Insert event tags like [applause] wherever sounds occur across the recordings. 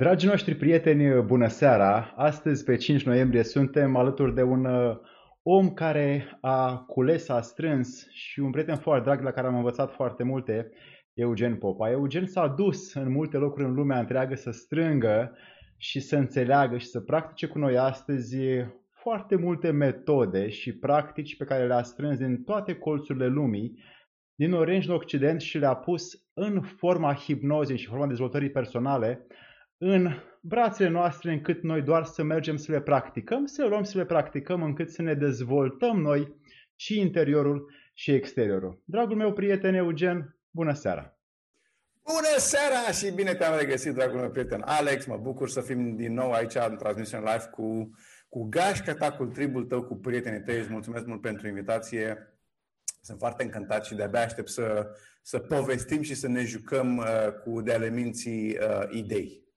Dragii noștri prieteni, bună seara! Astăzi, pe 5 noiembrie, suntem alături de un uh, om care a cules, a strâns și un prieten foarte drag la care am învățat foarte multe, Eugen Popa. Eugen s-a dus în multe locuri în lumea întreagă să strângă și să înțeleagă și să practice cu noi astăzi foarte multe metode și practici pe care le-a strâns din toate colțurile lumii, din Orientul Occident și le-a pus în forma hipnozei și forma dezvoltării personale, în brațele noastre încât noi doar să mergem să le practicăm, să le luăm să le practicăm încât să ne dezvoltăm noi și interiorul și exteriorul. Dragul meu prieten Eugen, bună seara! Bună seara și bine te-am regăsit, dragul meu prieten Alex. Mă bucur să fim din nou aici în transmisiune live cu, cu gașca ta, cu tribul tău, cu prietenii tăi. Îți mulțumesc mult pentru invitație. Sunt foarte încântat și de-abia aștept să, să povestim și să ne jucăm uh, cu de-ale minții uh, idei.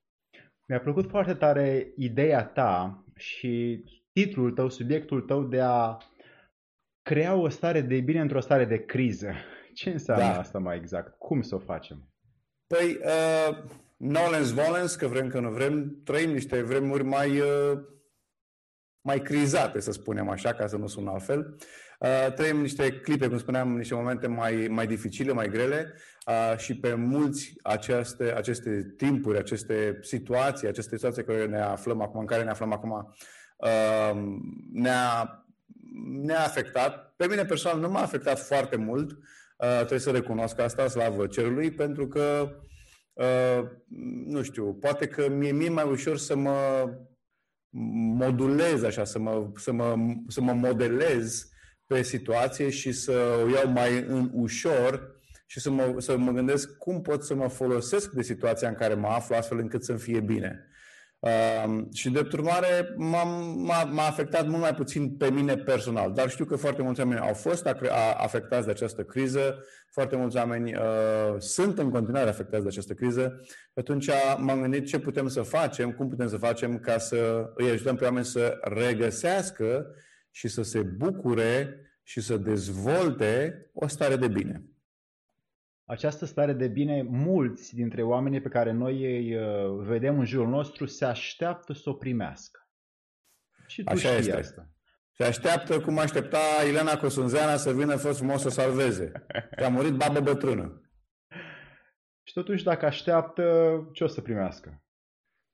Mi-a plăcut foarte tare ideea ta și titlul tău, subiectul tău de a crea o stare de bine într-o stare de criză. Ce înseamnă da. asta mai exact? Cum să o facem? Păi, uh, nolens volens, că vrem că nu vrem, trăim niște vremuri mai, uh, mai crizate, să spunem așa, ca să nu sună altfel. Uh, trăim niște clipe, cum spuneam, niște momente mai, mai dificile, mai grele uh, și pe mulți aceste, aceste timpuri, aceste situații, aceste situații care ne aflăm acum, în care ne aflăm acum, uh, ne-a, ne-a afectat. Pe mine personal nu m-a afectat foarte mult, uh, trebuie să recunosc asta, slavă cerului, pentru că Uh, nu știu, poate că mi-e mie mai ușor să mă modulez așa, să mă, să mă, să mă modelez pe situație și să o iau mai în ușor și să mă, să mă gândesc cum pot să mă folosesc de situația în care mă aflu astfel încât să-mi fie bine. Uh, și de urmare m-a, m-a afectat mult mai puțin pe mine personal, dar știu că foarte mulți oameni au fost afectați de această criză, foarte mulți oameni uh, sunt în continuare afectați de această criză. Atunci m-am gândit ce putem să facem, cum putem să facem ca să îi ajutăm pe oameni să regăsească și să se bucure și să dezvolte o stare de bine această stare de bine, mulți dintre oamenii pe care noi îi uh, vedem în jurul nostru se așteaptă să o primească. Și tu Așa știi este. asta. Se așteaptă cum aștepta Ilena Cosunzeana să vină fost frumos să salveze. Că a murit babă bătrână. [laughs] Și totuși dacă așteaptă, ce o să primească?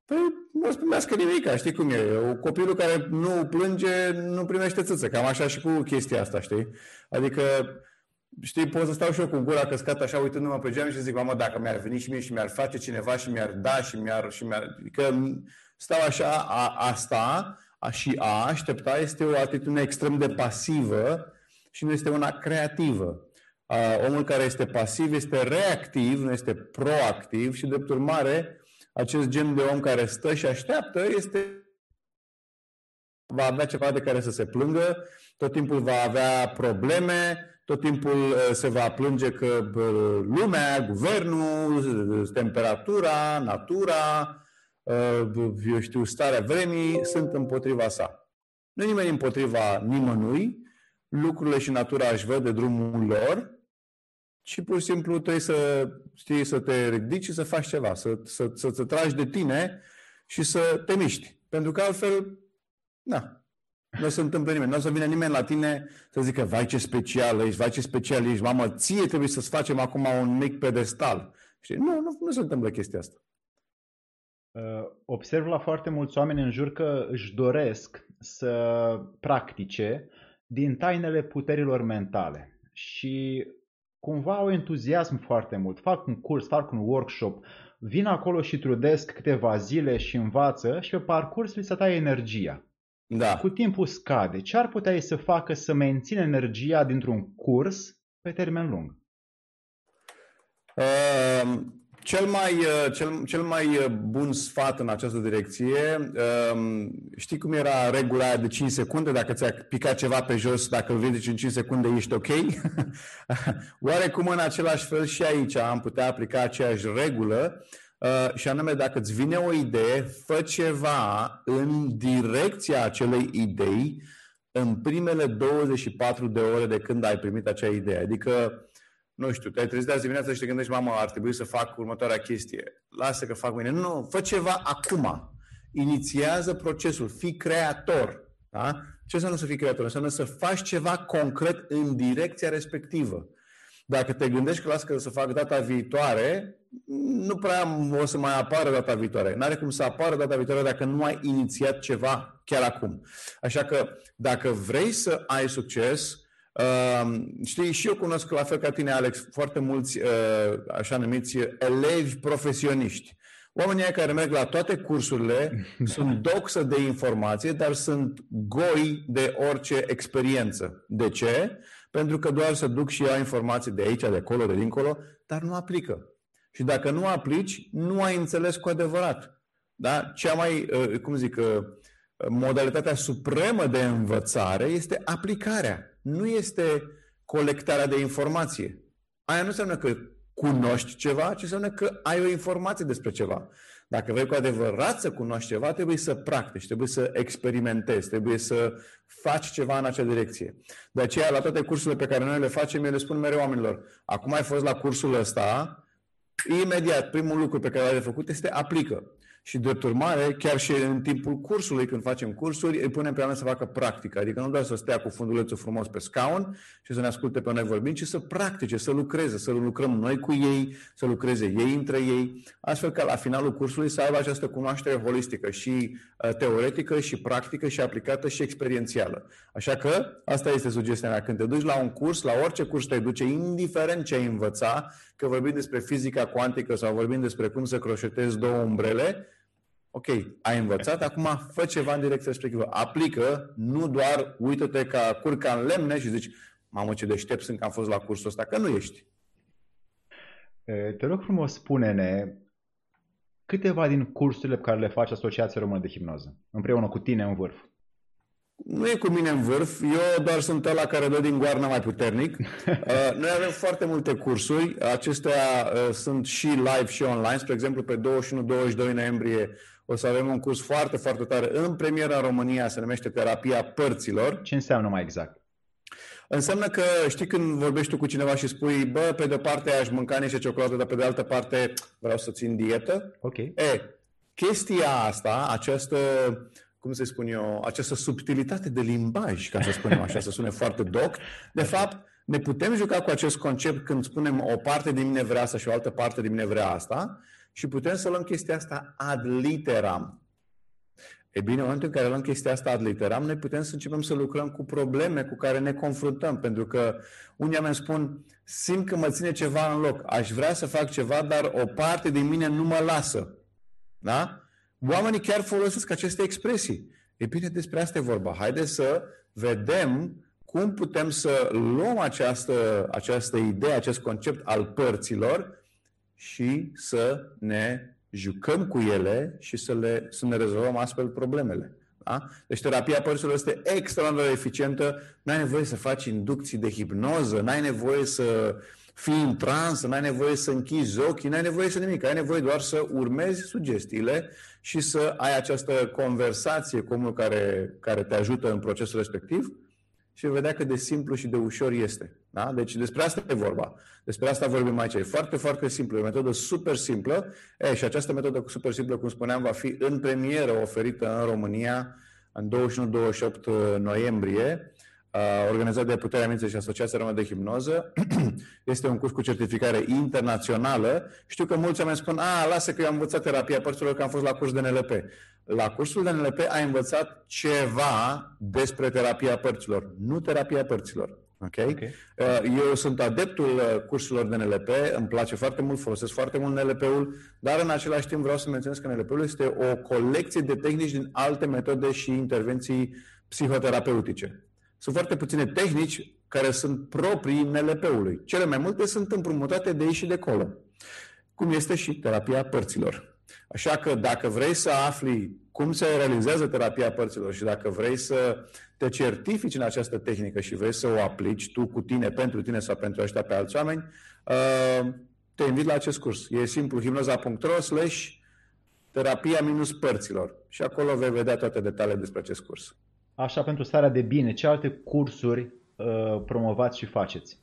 Păi nu o să primească nimic, știi cum e. O copilul care nu plânge, nu primește țâță. Cam așa și cu chestia asta, știi? Adică știi, pot să stau și eu cu gura căscată așa uitându-mă pe geam și zic, mamă, dacă mi-ar veni și mie și mi-ar face cineva și mi-ar da și mi-ar... Și mi-ar... Adică stau așa, a, asta a, și a aștepta este o atitudine extrem de pasivă și nu este una creativă. A, omul care este pasiv este reactiv, nu este proactiv și, de urmare, acest gen de om care stă și așteaptă este va avea ceva de care să se plângă, tot timpul va avea probleme, tot timpul uh, se va plânge că lumea, guvernul, temperatura, natura, uh, eu știu, starea vremii sunt împotriva sa. Nu nimeni împotriva nimănui, lucrurile și natura își văd de drumul lor, ci pur și simplu trebuie să știi, să te ridici și să faci ceva, să, să, să, să tragi de tine și să te miști. Pentru că altfel, na, nu o să întâmple nimeni. Nu o să vină nimeni la tine să zică, vai ce special ești, vai ce special ești, mamă, ție trebuie să-ți facem acum un mic pedestal. Știi? Nu, nu, nu se întâmplă chestia asta. Uh, observ la foarte mulți oameni în jur că își doresc să practice din tainele puterilor mentale și cumva au entuziasm foarte mult. Fac un curs, fac un workshop, vin acolo și trudesc câteva zile și învață și pe parcurs li se taie energia da. cu timpul scade. Ce ar putea să facă să mențină energia dintr-un curs pe termen lung? Uh, cel mai, uh, cel, cel mai uh, bun sfat în această direcție, uh, știi cum era regula aia de 5 secunde? Dacă ți-a picat ceva pe jos, dacă îl vezi în 5 secunde, ești ok? [laughs] Oarecum în același fel și aici am putea aplica aceeași regulă Uh, și anume dacă îți vine o idee, fă ceva în direcția acelei idei în primele 24 de ore de când ai primit acea idee. Adică nu știu, te-ai trezit azi dimineața și te gândești, mamă, ar trebui să fac următoarea chestie. Lasă că fac mâine. Nu, fă ceva acum. Inițiază procesul, fii creator. Da? Ce înseamnă să fii creator? Înseamnă să faci ceva concret în direcția respectivă. Dacă te gândești că las că să fac data viitoare, nu prea o să mai apară data viitoare. Nu are cum să apară data viitoare dacă nu ai inițiat ceva chiar acum. Așa că dacă vrei să ai succes, Uh, știi, și eu cunosc la fel ca tine, Alex, foarte mulți uh, așa numiți elevi profesioniști. Oamenii care merg la toate cursurile [laughs] sunt doxă de informație, dar sunt goi de orice experiență. De ce? Pentru că doar să duc și iau informații de aici, de acolo, de dincolo, dar nu aplică. Și dacă nu aplici, nu ai înțeles cu adevărat. Da? Cea mai, uh, cum zic, uh, modalitatea supremă de învățare este aplicarea. Nu este colectarea de informație. Aia nu înseamnă că cunoști ceva, ci înseamnă că ai o informație despre ceva. Dacă vrei cu adevărat să cunoști ceva, trebuie să practici, trebuie să experimentezi, trebuie să faci ceva în acea direcție. De aceea, la toate cursurile pe care noi le facem, eu le spun mereu oamenilor, acum ai fost la cursul ăsta, imediat, primul lucru pe care l-ai de făcut este aplică. Și drept urmare, chiar și în timpul cursului, când facem cursuri, îi punem pe oameni să facă practică. Adică nu doar să stea cu fundulețul frumos pe scaun și să ne asculte pe noi vorbind, ci să practice, să lucreze, să lucrăm noi cu ei, să lucreze ei între ei, astfel că la finalul cursului să aibă această cunoaștere holistică și uh, teoretică, și practică, și aplicată, și experiențială. Așa că asta este sugestia mea. Când te duci la un curs, la orice curs te duce, indiferent ce ai învăța, că vorbim despre fizica cuantică sau vorbim despre cum să croșetezi două umbrele, ok, ai învățat, acum fă ceva în direcția respectivă. Aplică, nu doar uită-te ca curca în lemne și zici, mamă ce deștept sunt că am fost la cursul ăsta, că nu ești. Te rog frumos, spune-ne câteva din cursurile pe care le face Asociația Română de Hipnoză, împreună cu tine în vârf. Nu e cu mine în vârf, eu doar sunt ăla care dă din goarnă mai puternic. [laughs] Uh, noi avem foarte multe cursuri, acestea uh, sunt și live și online. Spre exemplu, pe 21-22 noiembrie o să avem un curs foarte, foarte tare în premieră în România, se numește Terapia Părților. Ce înseamnă mai exact? Înseamnă că știi când vorbești tu cu cineva și spui, bă, pe de parte aș mânca niște ciocolată, dar pe de altă parte vreau să țin dietă. Ok. E, chestia asta, această cum să spun eu, această subtilitate de limbaj, ca să spunem așa, să sune foarte doc, de fapt, ne putem juca cu acest concept când spunem o parte din mine vrea asta și o altă parte din mine vrea asta și putem să luăm chestia asta ad literam. E bine, în momentul în care luăm chestia asta ad literam, noi putem să începem să lucrăm cu probleme cu care ne confruntăm, pentru că unii oameni spun, simt că mă ține ceva în loc, aș vrea să fac ceva, dar o parte din mine nu mă lasă. Da? Oamenii chiar folosesc aceste expresii. E bine, despre asta e vorba. Haideți să vedem cum putem să luăm această, această idee, acest concept al părților și să ne jucăm cu ele și să, le, să ne rezolvăm astfel problemele. Da? Deci terapia părților este extraordinar de eficientă. Nu ai nevoie să faci inducții de hipnoză, nu ai nevoie să fii în trans, n-ai nevoie să închizi ochii, n-ai nevoie să nimic. Ai nevoie doar să urmezi sugestiile și să ai această conversație cu omul care, care te ajută în procesul respectiv și vei vedea cât de simplu și de ușor este. Da? Deci despre asta e vorba. Despre asta vorbim aici. E foarte, foarte simplu. E o metodă super simplă. E, și această metodă super simplă, cum spuneam, va fi în premieră oferită în România în 21-28 noiembrie organizat de Puterea Minții și Asociația Română de Hipnoză. [clears throat] Este un curs cu certificare internațională. Știu că mulți oameni spun, a, lasă că eu am învățat terapia părților, că am fost la curs de NLP. La cursul de NLP ai învățat ceva despre terapia părților, nu terapia părților. Okay? okay. Eu sunt adeptul cursurilor de NLP, îmi place foarte mult, folosesc foarte mult NLP-ul, dar în același timp vreau să menționez că NLP-ul este o colecție de tehnici din alte metode și intervenții psihoterapeutice. Sunt foarte puține tehnici care sunt proprii NLP-ului. Cele mai multe sunt împrumutate de aici și de acolo. Cum este și terapia părților. Așa că dacă vrei să afli cum se realizează terapia părților și dacă vrei să te certifici în această tehnică și vrei să o aplici tu cu tine, pentru tine sau pentru ăștia pe alți oameni, uh, te invit la acest curs. E simplu, hipnoza.ro slash terapia minus părților. Și acolo vei vedea toate detaliile despre acest curs. Așa, pentru starea de bine, ce alte cursuri uh, promovați și faceți?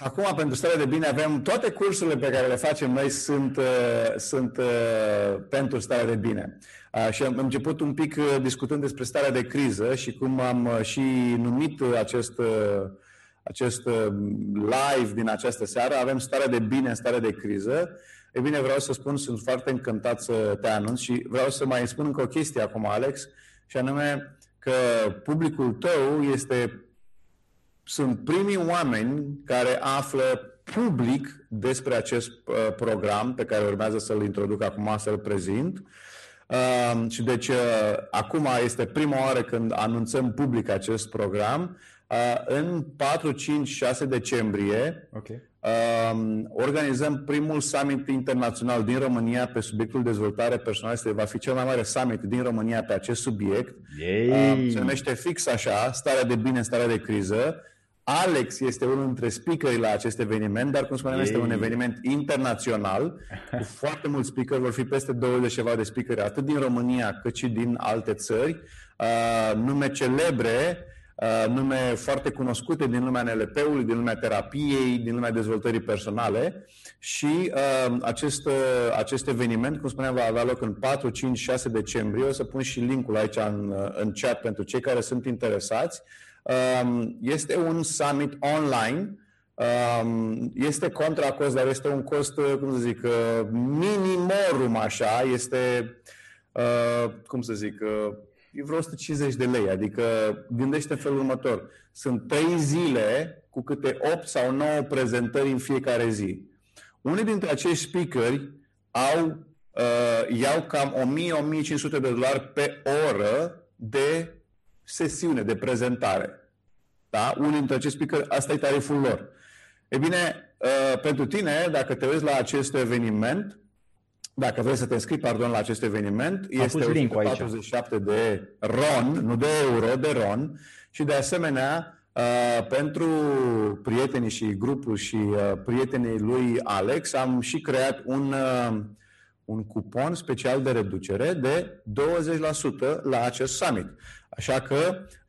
acum pentru starea de bine avem toate cursurile pe care le facem noi sunt, uh, sunt uh, pentru starea de bine. Uh, și am început un pic uh, discutând despre starea de criză și cum am uh, și numit acest, uh, acest uh, live din această seară. Avem starea de bine în starea de criză. E bine, vreau să spun, sunt foarte încântat să te anunț și vreau să mai spun încă o chestie acum, Alex, și anume că publicul tău este sunt primii oameni care află public despre acest uh, program pe care urmează să-l introduc acum, să-l prezint. Uh, și deci uh, acum este prima oară când anunțăm public acest program. Uh, în 4, 5, 6 decembrie okay. Uh, organizăm primul summit internațional din România pe subiectul dezvoltare personală. Este, va fi cel mai mare summit din România pe acest subiect. Uh, se numește fix așa, starea de bine, starea de criză. Alex este unul dintre speakerii la acest eveniment, dar cum spuneam, este un eveniment internațional cu [laughs] foarte mulți speakeri, vor fi peste 20 ceva de speakeri, atât din România cât și din alte țări, uh, nume celebre, uh, nume foarte cunoscute din lumea NLP-ului, din lumea terapiei, din lumea dezvoltării personale și uh, acest, uh, acest eveniment, cum spuneam, va avea loc în 4, 5, 6 decembrie. O să pun și linkul aici în, uh, în chat pentru cei care sunt interesați. Um, este un summit online. Um, este contra cost, dar este un cost, cum să zic, uh, minimorum așa. Este, uh, cum să zic, uh, e vreo 150 de lei. Adică gândește în felul următor. Sunt 3 zile cu câte 8 sau 9 prezentări în fiecare zi. Unii dintre acești speakeri au, uh, iau cam 1000-1500 de dolari pe oră de sesiune de prezentare. Da? Unii dintre acești speaker, asta e tariful lor. E bine, uh, pentru tine, dacă te uiți la acest eveniment, dacă vrei să te înscrii, pardon, la acest eveniment, Am este 147 de RON, nu de euro, de RON și de asemenea Uh, pentru prietenii și grupul și uh, prietenii lui Alex am și creat un, uh, un cupon special de reducere de 20% la acest summit. Așa că,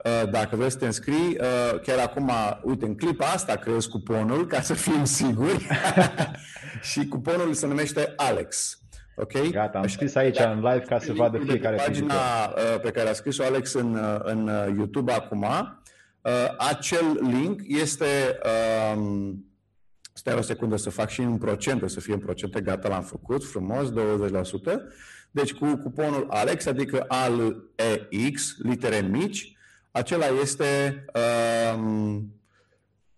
uh, dacă vrei să te înscrii, uh, chiar acum, uite, în clipa asta creezi cuponul, ca să fim siguri. [laughs] [laughs] și cuponul se numește Alex. Ok? Gata, am scris aici în live ca să vadă fiecare Pagina uh, pe care a scris-o Alex în, în YouTube acum, acel link este... Um, stai o secundă să fac și în procente, să fie în procente, gata, l-am făcut, frumos, 20%. Deci cu cuponul ALEX, adică ALEX, litere mici, acela este, uh,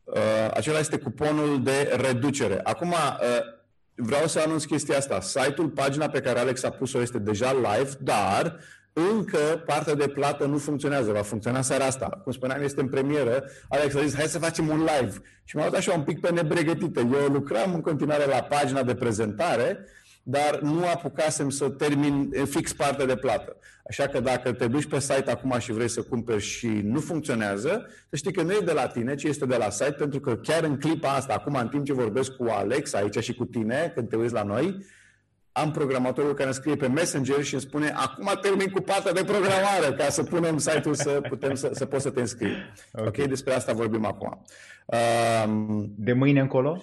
uh, acela este cuponul de reducere. Acum, uh, vreau să anunț chestia asta. Site-ul, pagina pe care Alex a pus-o este deja live, dar încă partea de plată nu funcționează, va funcționa seara asta. Cum spuneam, este în premieră. Alex a zis, hai să facem un live. Și m-a dat așa un pic pe nebregătită. Eu lucram în continuare la pagina de prezentare, dar nu apucasem să termin fix partea de plată. Așa că dacă te duci pe site acum și vrei să cumperi și nu funcționează, să știi că nu e de la tine, ci este de la site, pentru că chiar în clipa asta, acum în timp ce vorbesc cu Alex aici și cu tine, când te uiți la noi, am programatorul care îmi scrie pe Messenger și îmi spune acum termin cu partea de programare ca să punem site-ul să putem să, să poți să te înscrii. Okay. ok, despre asta vorbim acum. Um, de mâine încolo?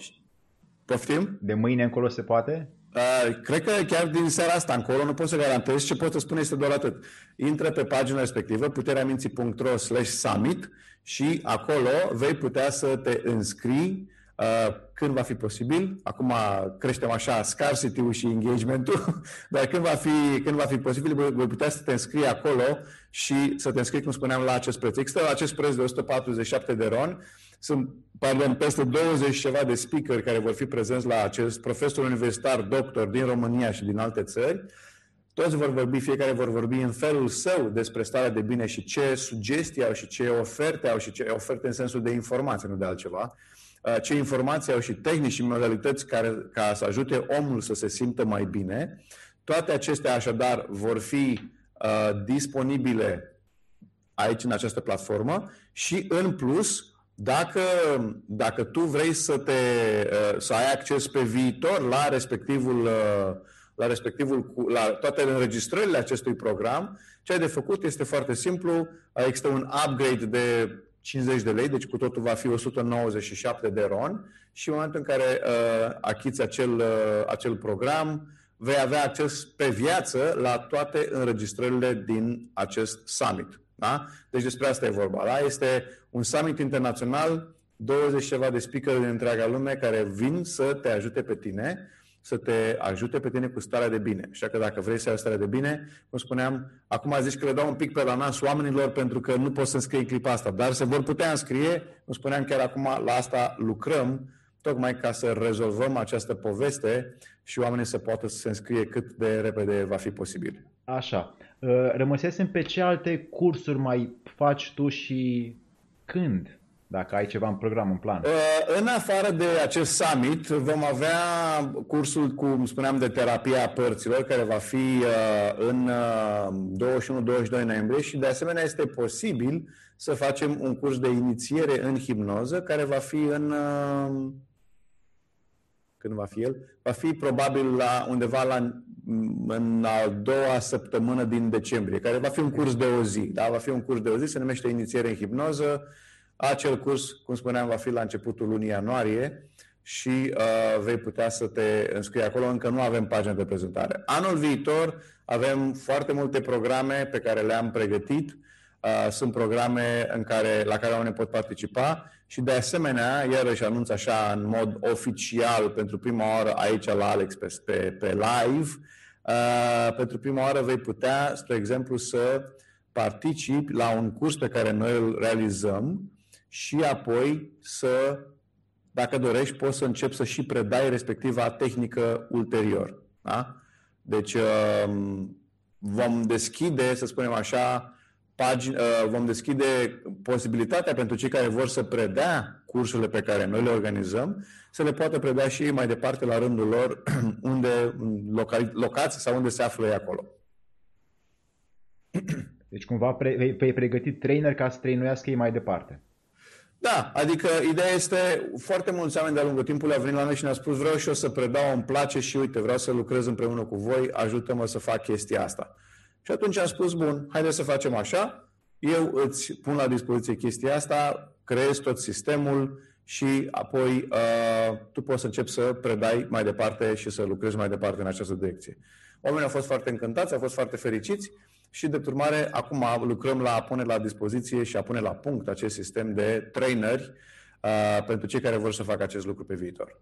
Poftim? De mâine încolo se poate? Uh, cred că chiar din seara asta încolo nu pot să garantez. Ce pot să spun este doar atât. Intră pe pagina respectivă, putereaminții.ro slash summit și acolo vei putea să te înscrii uh, când va fi posibil. Acum creștem așa scarcity-ul și engagement-ul, [laughs] dar când va fi, când va fi posibil, voi putea să te înscrii acolo și să te înscrii, cum spuneam, la acest preț. Există la acest preț de 147 de ron sunt, pardon, peste 20 ceva de speaker care vor fi prezenți la acest profesor universitar, doctor din România și din alte țări. Toți vor vorbi, fiecare vor vorbi în felul său despre starea de bine și ce sugestii au și ce oferte au și ce oferte în sensul de informație, nu de altceva, uh, ce informații au și tehnici și modalități care, ca să ajute omul să se simtă mai bine. Toate acestea așadar vor fi uh, disponibile aici în această platformă și în plus dacă, dacă tu vrei să, te, uh, să ai acces pe viitor la respectivul, uh, la respectivul, la toate înregistrările acestui program, ce ai de făcut este foarte simplu. Există un upgrade de 50 de lei, deci cu totul va fi 197 de ron și în momentul în care uh, achiți acel, uh, acel program, vei avea acces pe viață la toate înregistrările din acest summit. Da? Deci despre asta e vorba. Da? Este un summit internațional, 20 ceva de speaker din întreaga lume care vin să te ajute pe tine să te ajute pe tine cu starea de bine. Așa că dacă vrei să ai o stare de bine, cum spuneam, acum zici că le dau un pic pe la nas oamenilor pentru că nu pot să înscrie în clipa asta, dar se vor putea înscrie, cum spuneam chiar acum, la asta lucrăm, tocmai ca să rezolvăm această poveste și oamenii să poată să se înscrie cât de repede va fi posibil. Așa. Uh, rămăsesem pe ce alte cursuri mai faci tu și când? Dacă ai ceva în program, în plan. Uh, în afară de acest summit, vom avea cursul, cum spuneam, de terapia părților, care va fi uh, în 21-22 noiembrie și, de asemenea, este posibil să facem un curs de inițiere în hipnoză, care va fi în când va fi el, va fi probabil la undeva la, în a doua săptămână din decembrie, care va fi un curs de o zi. Da? Va fi un curs de o zi, se numește Inițiere în hipnoză. Acel curs, cum spuneam, va fi la începutul lunii ianuarie și uh, vei putea să te înscrii acolo. Încă nu avem pagina de prezentare. Anul viitor avem foarte multe programe pe care le-am pregătit. Uh, sunt programe în care, la care oamenii pot participa și de asemenea, iarăși anunț așa în mod oficial pentru prima oară aici la Alex pe, pe, pe live, uh, pentru prima oară vei putea, spre exemplu, să participi la un curs pe care noi îl realizăm și apoi să, dacă dorești, poți să începi să și predai respectiva tehnică ulterior. Da? Deci uh, vom deschide, să spunem așa, pagini, uh, vom deschide posibilitatea pentru cei care vor să predea cursurile pe care noi le organizăm, să le poată predea și ei mai departe la rândul lor, [clears throat] unde loca- locații sau unde se află ei acolo. [clears throat] Deci cumva pre- vei pregăti trainer ca să trăinuiască ei mai departe. Da, adică ideea este, foarte mulți oameni de-a lungul timpului au venit la noi și ne-au spus vreau și eu să predau, îmi place și uite, vreau să lucrez împreună cu voi, ajută-mă să fac chestia asta. Și atunci am spus, bun, haideți să facem așa, eu îți pun la dispoziție chestia asta, creez tot sistemul și apoi uh, tu poți să începi să predai mai departe și să lucrezi mai departe în această direcție. Oamenii au fost foarte încântați, au fost foarte fericiți și, de urmare, acum lucrăm la a pune la dispoziție și a pune la punct acest sistem de traineri uh, pentru cei care vor să facă acest lucru pe viitor.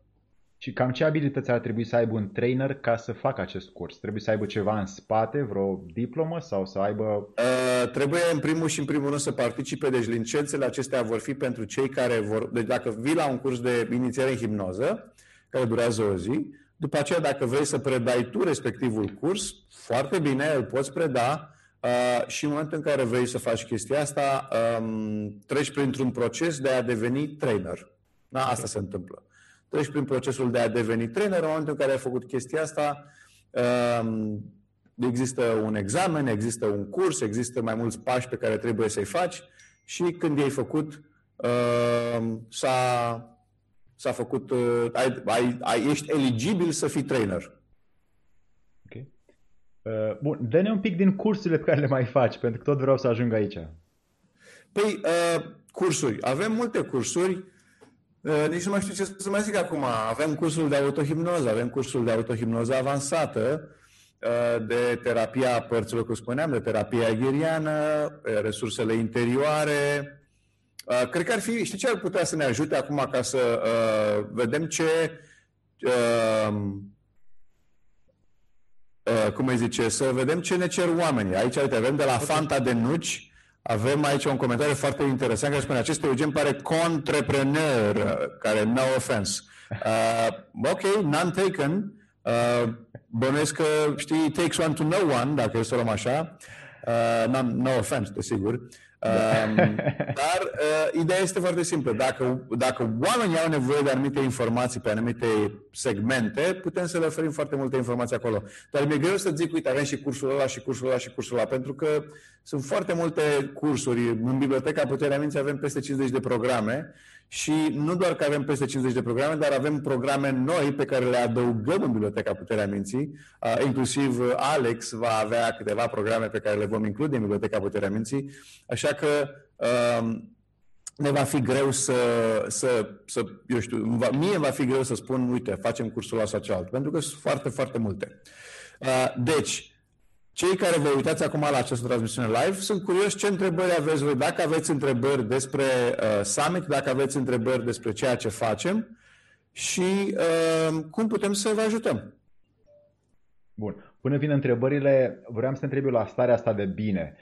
Și cam ce abilități ar trebui să aibă un trainer ca să facă acest curs? Trebuie să aibă ceva în spate, vreo diplomă sau să aibă... Uh, trebuie în primul și în primul rând să participe, deci licențele acestea vor fi pentru cei care vor... Deci dacă vii la un curs de inițiare în hipnoză, care durează o zi, după aceea dacă vrei să predai tu respectivul curs, foarte bine, îl poți preda uh, și în momentul în care vrei să faci chestia asta, um, treci printr-un proces de a deveni trainer. Da? Asta okay. se întâmplă treci prin procesul de a deveni trainer. În momentul în care ai făcut chestia asta, um, există un examen, există un curs, există mai mulți pași pe care trebuie să-i faci și când i-ai făcut, um, s-a, s-a făcut, uh, ai, ai, ai, ești eligibil să fii trainer. Ok. Uh, bun, dă-ne un pic din cursurile pe care le mai faci, pentru că tot vreau să ajung aici. Păi, uh, cursuri. Avem multe cursuri. Uh, nici nu mai știu ce să mai zic acum. Avem cursul de autohipnoză, avem cursul de autohipnoză avansată, uh, de terapia părților, cum spuneam, de terapia agheriană, uh, resursele interioare. Cred că ar fi, știi ce ar putea să ne ajute acum ca să uh, vedem ce uh, uh, cum îi zice, să vedem ce ne cer oamenii. Aici, uite, avem de la Fanta de nuci, avem aici un comentariu foarte interesant care spune acest Eugen pare contrepreneur, care no offense. [laughs] Uh, ok, none taken. Uh, bănuiesc că, știi, takes one to know one, dacă e să luăm așa. Uh, no offense, desigur. Um, [laughs] dar uh, ideea este foarte simplă. Dacă, dacă oamenii au nevoie de anumite informații pe anumite segmente, putem să le oferim foarte multe informații acolo. Dar mi-e greu să zic, uite, avem și cursul ăla și cursul ăla și cursul ăla, pentru că sunt foarte multe cursuri. În Biblioteca Puterea Minții avem peste 50 de programe și nu doar că avem peste 50 de programe, dar avem programe noi pe care le adăugăm în Biblioteca Puterea Minții. Inclusiv Alex va avea câteva programe pe care le vom include în Biblioteca Puterea Minții. Așa că ne va fi greu să, să, să eu știu, mie va fi greu să spun, uite, facem cursul ăsta sau celălalt, pentru că sunt foarte, foarte multe. Uh, deci, cei care vă uitați acum la această transmisiune live, sunt curios ce întrebări aveți voi. Dacă aveți întrebări despre uh, Summit, dacă aveți întrebări despre ceea ce facem și uh, cum putem să vă ajutăm. Bun. Până vin întrebările, vreau să te întreb eu la starea asta de bine.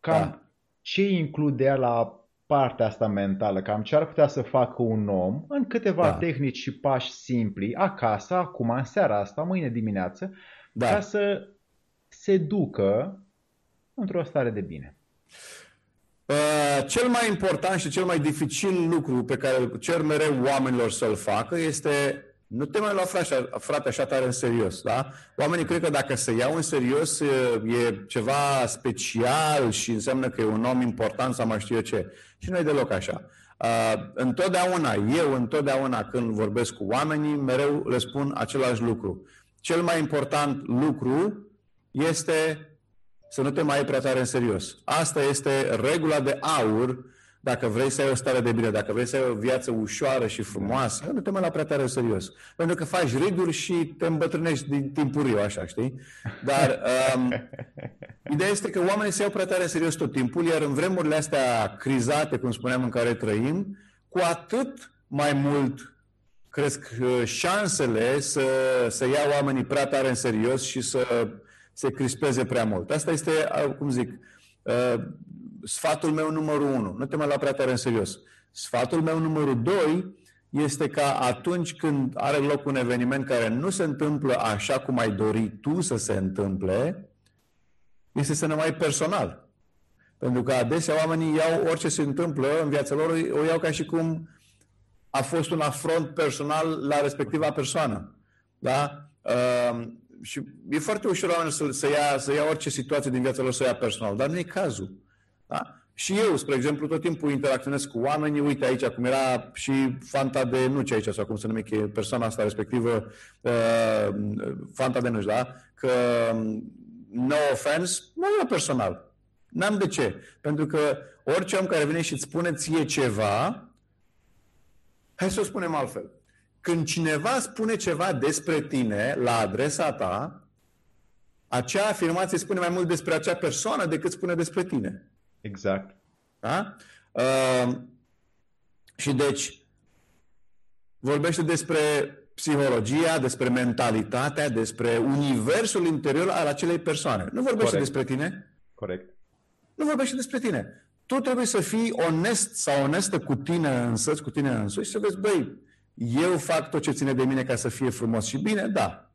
Cam da. ce include la partea asta mentală? Cam ce ar putea să facă un om în câteva da. tehnici și pași simpli, acasă, acum, în seara asta, mâine dimineață, da. ca să se ducă într-o stare de bine? Uh, cel mai important și cel mai dificil lucru pe care îl cer mereu oamenilor să-l facă este nu te mai lua frate, frate așa tare în serios. Da? Oamenii cred că dacă se iau în serios e ceva special și înseamnă că e un om important sau mai știu eu ce. Și nu e deloc așa. Uh, întotdeauna, eu întotdeauna când vorbesc cu oamenii, mereu le spun același lucru. Cel mai important lucru este să nu te mai ai prea tare în serios. Asta este regula de aur dacă vrei să ai o stare de bine, dacă vrei să ai o viață ușoară și frumoasă, nu te mai la prea tare în serios. Pentru că faci riduri și te îmbătrânești din timpuriu, așa, știi? Dar um, [laughs] ideea este că oamenii se iau prea tare în serios tot timpul, iar în vremurile astea crizate, cum spuneam, în care trăim, cu atât mai mult cresc uh, șansele să, să ia oamenii prea tare în serios și să se crispeze prea mult. Asta este, cum zic, sfatul meu numărul unu. Nu te mai lua prea tare în serios. Sfatul meu numărul doi este ca atunci când are loc un eveniment care nu se întâmplă așa cum ai dori tu să se întâmple, este să ne mai personal. Pentru că adesea oamenii iau orice se întâmplă în viața lor, o iau ca și cum a fost un afront personal la respectiva persoană. Da? Uh, și e foarte ușor oamenii să, să, ia, să ia orice situație din viața lor să ia personal, dar nu e cazul. Da? Și eu, spre exemplu, tot timpul interacționez cu oamenii, uite aici cum era și Fanta de Nuci aici, sau cum se numește persoana asta respectivă, uh, Fanta de Nuci, da? Că, no offense, nu e personal. N-am de ce. Pentru că orice om care vine și îți spune ție ceva, hai să o spunem altfel. Când cineva spune ceva despre tine la adresa ta, acea afirmație spune mai mult despre acea persoană decât spune despre tine. Exact. Da? Uh, și deci, vorbește despre psihologia, despre mentalitatea, despre universul interior al acelei persoane. Nu vorbește Corect. despre tine. Corect. Nu vorbește despre tine. Tu trebuie să fii onest sau onestă cu tine însăți, cu tine însuși și să vezi, băi, eu fac tot ce ține de mine ca să fie frumos și bine, da.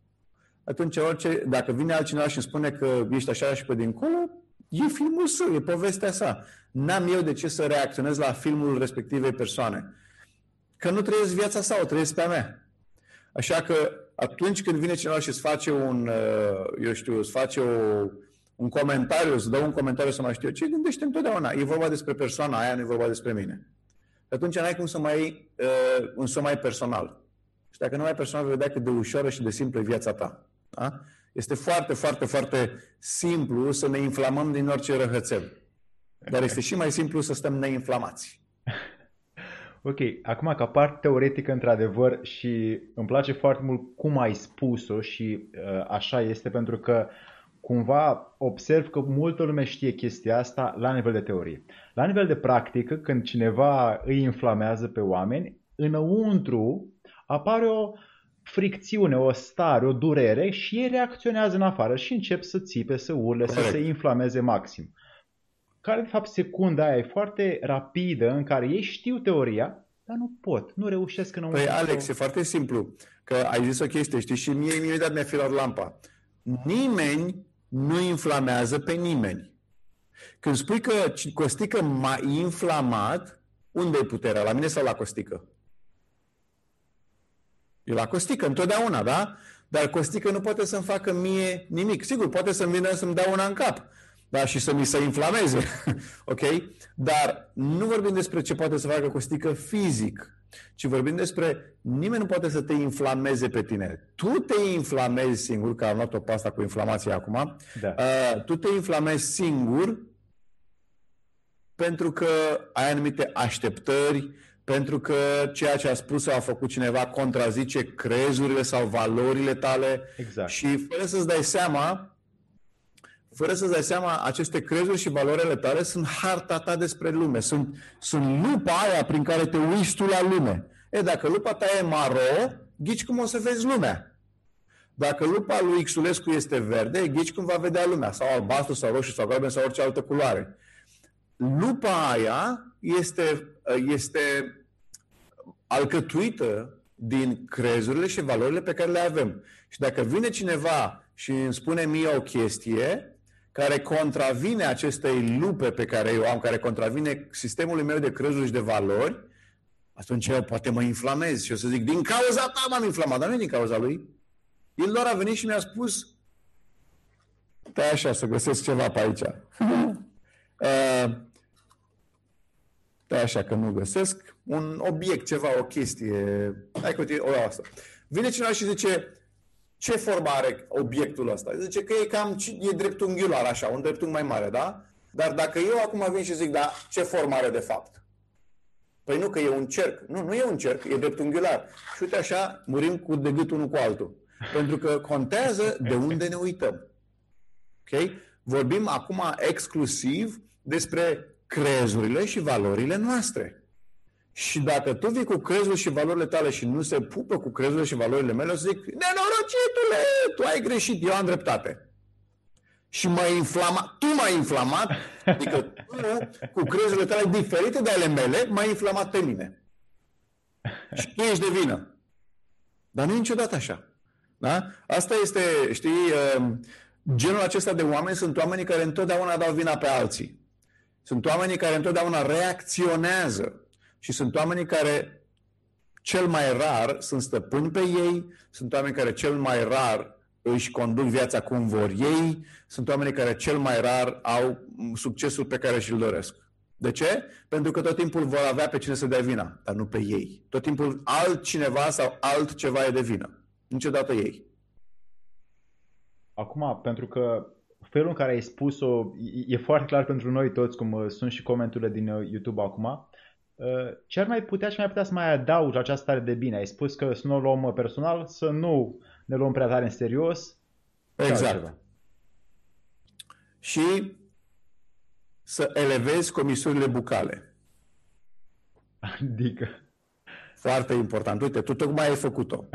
Atunci, orice, dacă vine altcineva și îmi spune că ești așa și pe dincolo, e filmul său, e povestea sa. N-am eu de ce să reacționez la filmul respectivei persoane. Că nu trăiesc viața sa, o trăiesc pe a mea. Așa că atunci când vine cineva și îți face un, uh, eu știu, îți face o, un comentariu, îți dă un comentariu să mai știu eu, ce gândește întotdeauna? E vorba despre persoana aia, nu e vorba despre mine atunci n-ai cum să mai, uh, un să mai personal. Și dacă nu mai personal, vei vedea cât de ușoară și de simplă e viața ta. Da? Este foarte, foarte, foarte simplu să ne inflamăm din orice răhățel. Dar este și mai simplu să stăm neinflamați. [laughs] Ok, acum ca parte teoretică într-adevăr și îmi place foarte mult cum ai spus-o și uh, așa este pentru că cumva observ că multă lume știe chestia asta la nivel de teorie. La nivel de practică, când cineva îi inflamează pe oameni, înăuntru apare o fricțiune, o stare, o durere și ei reacționează în afară și încep să țipe, să urle, Correct. să se inflameze maxim. Care, de fapt, secunda aia e foarte rapidă în care ei știu teoria, dar nu pot, nu reușesc în Păi, Alex, e foarte simplu. Că ai zis o chestie, știi, și mie imediat mi-a filat lampa. Nimeni nu inflamează pe nimeni. Când spui că Costică m-a inflamat, unde e puterea? La mine sau la Costică? E la Costică, întotdeauna, da? Dar Costică nu poate să-mi facă mie nimic. Sigur, poate să-mi vină să-mi dea una în cap. Da, și să mi se inflameze. [laughs] ok? Dar nu vorbim despre ce poate să facă Costică fizic, ci vorbim despre nimeni nu poate să te inflameze pe tine. Tu te inflamezi singur, că am luat o pasta cu inflamație acum, da. uh, tu te inflamezi singur pentru că ai anumite așteptări, pentru că ceea ce a spus sau a făcut cineva contrazice crezurile sau valorile tale exact. și fără să-ți dai seama, fără să-ți dai seama, aceste crezuri și valorile tale sunt harta ta despre lume, sunt, sunt lupa aia prin care te uiți tu la lume. E, dacă lupa ta e maro, ghici cum o să vezi lumea. Dacă lupa lui Xulescu este verde, ghici cum va vedea lumea, sau albastru, sau roșu, sau galben, sau orice altă culoare. Lupa aia este, este alcătuită din crezurile și valorile pe care le avem. Și dacă vine cineva și îmi spune mie o chestie care contravine acestei lupe pe care eu am, care contravine sistemului meu de crezuri și de valori, atunci eu poate mă inflamez și o să zic, din cauza ta m-am inflamat, dar nu din cauza lui. El doar a venit și mi-a spus, stai așa să găsesc ceva pe aici. [laughs] uh, stai așa că nu găsesc. Un obiect, ceva, o chestie. Hai că o asta. Vine cineva și zice, ce formă are obiectul ăsta? Zice că e cam, e dreptunghiular așa, un dreptunghi mai mare, da? Dar dacă eu acum vin și zic, da, ce formă are de fapt? Păi nu, că e un cerc. Nu, nu e un cerc, e dreptunghiular. Și uite așa, murim cu de gât unul cu altul. Pentru că contează de unde ne uităm. Ok? Vorbim acum exclusiv despre crezurile și valorile noastre. Și dacă tu vii cu crezul și valorile tale și nu se pupă cu crezurile și valorile mele, o să zic, nenorocitule, tu ai greșit, eu am dreptate și m-ai inflamat, tu m-ai inflamat, [laughs] adică tu, cu crezurile tale diferite de ale mele, m-ai inflamat pe mine. Și tu ești de vină. Dar nu e niciodată așa. Da? Asta este, știi, um, genul acesta de oameni sunt oamenii care întotdeauna dau vina pe alții. Sunt oamenii care întotdeauna reacționează. Și sunt oamenii care cel mai rar sunt stăpâni pe ei, sunt oameni care cel mai rar își conduc viața cum vor ei, sunt oamenii care cel mai rar au succesul pe care și-l doresc. De ce? Pentru că tot timpul vor avea pe cine să dea vina, dar nu pe ei. Tot timpul altcineva sau altceva e de vină. Niciodată ei. Acum, pentru că felul în care ai spus-o e foarte clar pentru noi toți, cum uh, sunt și comenturile din uh, YouTube acum, uh, ce ar mai putea și mai putea să mai adaugi această stare de bine? Ai spus că să nu o luăm personal, să nu ne luăm prea tare în serios. Exact. Și să elevezi comisurile bucale. Adică? Foarte important. Uite, tu tocmai ai făcut-o. [laughs]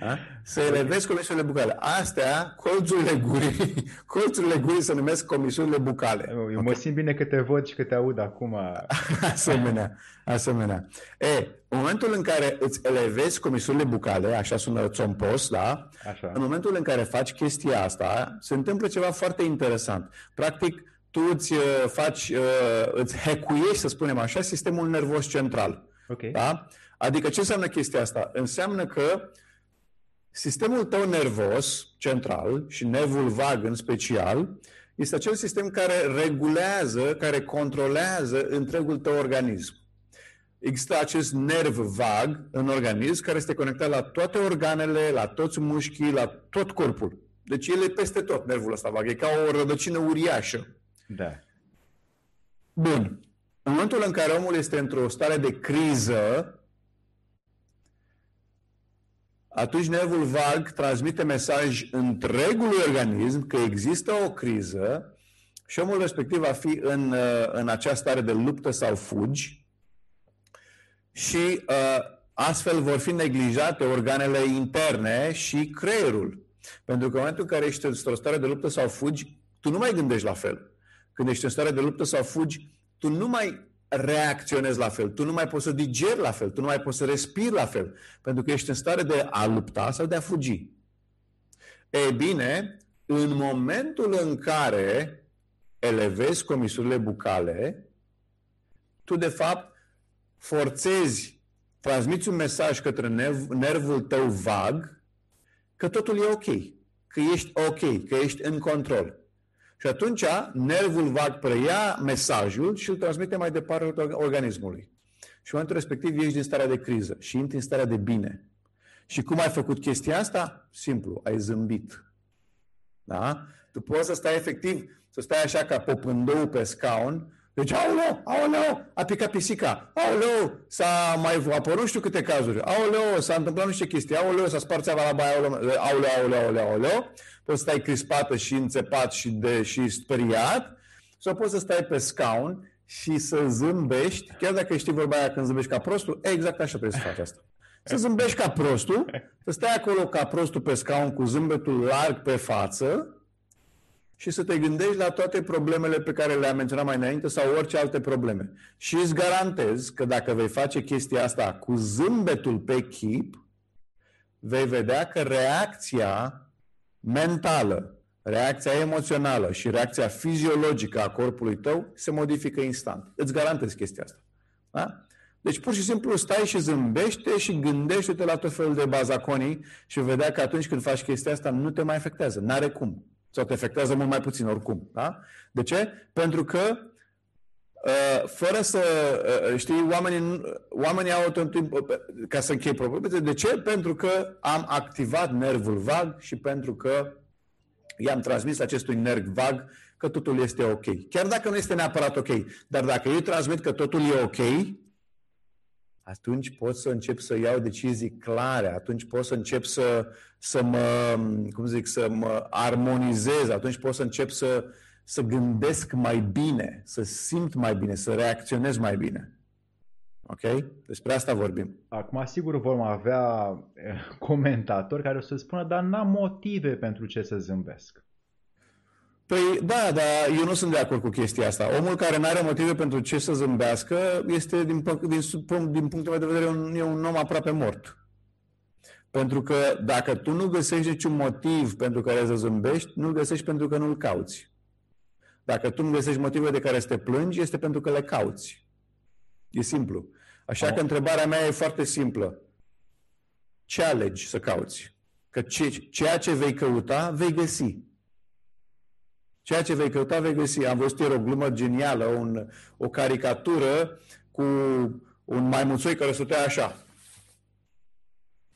Da? Să elevezi comisiunile bucale. Astea, colțurile gurii, [laughs] colțurile gurii se numesc comisiunile bucale. Eu okay. mă simt bine că te văd și că te aud acum. [laughs] asemenea, asemenea. E, în momentul în care îți elevezi comisiunile bucale, așa sună țompos, da? Așa. În momentul în care faci chestia asta, se întâmplă ceva foarte interesant. Practic, tu îți uh, faci, uh, îți hackuiești, să spunem așa, sistemul nervos central. Okay. Da? Adică ce înseamnă chestia asta? Înseamnă că Sistemul tău nervos central și nervul vag în special este acel sistem care regulează, care controlează întregul tău organism. Există acest nerv vag în organism care este conectat la toate organele, la toți mușchii, la tot corpul. Deci el e peste tot, nervul ăsta vag. E ca o rădăcină uriașă. Da. Bun. În momentul în care omul este într-o stare de criză, atunci nervul vag transmite mesaj întregului organism că există o criză și omul respectiv va fi în, uh, în acea stare de luptă sau fugi și uh, astfel vor fi neglijate organele interne și creierul. Pentru că în momentul în care ești într-o stare de luptă sau fugi, tu nu mai gândești la fel. Când ești în stare de luptă sau fugi, tu nu mai reacționezi la fel, tu nu mai poți să digeri la fel, tu nu mai poți să respiri la fel, pentru că ești în stare de a lupta sau de a fugi. Ei bine, în momentul în care elevezi comisurile bucale, tu de fapt forțezi, transmiți un mesaj către nerv, nervul tău vag că totul e ok, că ești ok, că ești în control. Și atunci nervul vag preia mesajul și îl transmite mai departe organismului. Și în momentul respectiv ești din starea de criză și intri în starea de bine. Și cum ai făcut chestia asta? Simplu, ai zâmbit. Da? Tu poți să stai efectiv să stai așa ca popândou pe scaun, deci, aoleu, aoleu, a picat pisica, aoleu, s-a mai apărut știu câte cazuri, aoleu, s-a întâmplat nu știu ce chestie, aoleu, s-a spart țeava la baie, aoleu, aoleu, aoleu, aoleu, aoleu, poți să stai crispată și înțepat și, de, și speriat, sau poți să stai pe scaun și să zâmbești, chiar dacă știi vorba aia când zâmbești ca prostul, exact așa trebuie să faci asta. Să zâmbești ca prostul, să stai acolo ca prostul pe scaun cu zâmbetul larg pe față și să te gândești la toate problemele pe care le-am menționat mai înainte sau orice alte probleme. Și îți garantez că dacă vei face chestia asta cu zâmbetul pe chip, vei vedea că reacția mentală, reacția emoțională și reacția fiziologică a corpului tău se modifică instant. Îți garantez chestia asta. Da? Deci pur și simplu stai și zâmbește și gândește-te la tot felul de bazaconii și vedea că atunci când faci chestia asta nu te mai afectează. N-are cum. Sau te afectează mult mai puțin oricum. Da? De ce? Pentru că Uh, fără să uh, știi, oamenii, oamenii au tot timpul, ca să închei probleme. De ce? Pentru că am activat nervul vag și pentru că i-am transmis acestui nerv vag că totul este ok. Chiar dacă nu este neapărat ok, dar dacă eu transmit că totul e ok, atunci pot să încep să iau decizii clare, atunci pot să încep să, să mă, cum zic, să mă armonizez, atunci pot să încep să, să gândesc mai bine, să simt mai bine, să reacționez mai bine. Ok? Despre asta vorbim. Acum, sigur, vom avea eh, comentatori care o să spună, dar n-am motive pentru ce să zâmbesc. Păi da, dar eu nu sunt de acord cu chestia asta. Omul care nu are motive pentru ce să zâmbească este, din, din, din punctul meu de vedere, un, e un om aproape mort. Pentru că dacă tu nu găsești niciun motiv pentru care să zâmbești, nu-l găsești pentru că nu-l cauți. Dacă tu nu găsești motive de care să te plângi, este pentru că le cauți. E simplu. Așa oh. că întrebarea mea e foarte simplă. Ce alegi să cauți? Că ce, ceea ce vei căuta, vei găsi. Ceea ce vei căuta, vei găsi. Am văzut ieri o glumă genială, un, o caricatură cu un maimuțoi care stătea așa.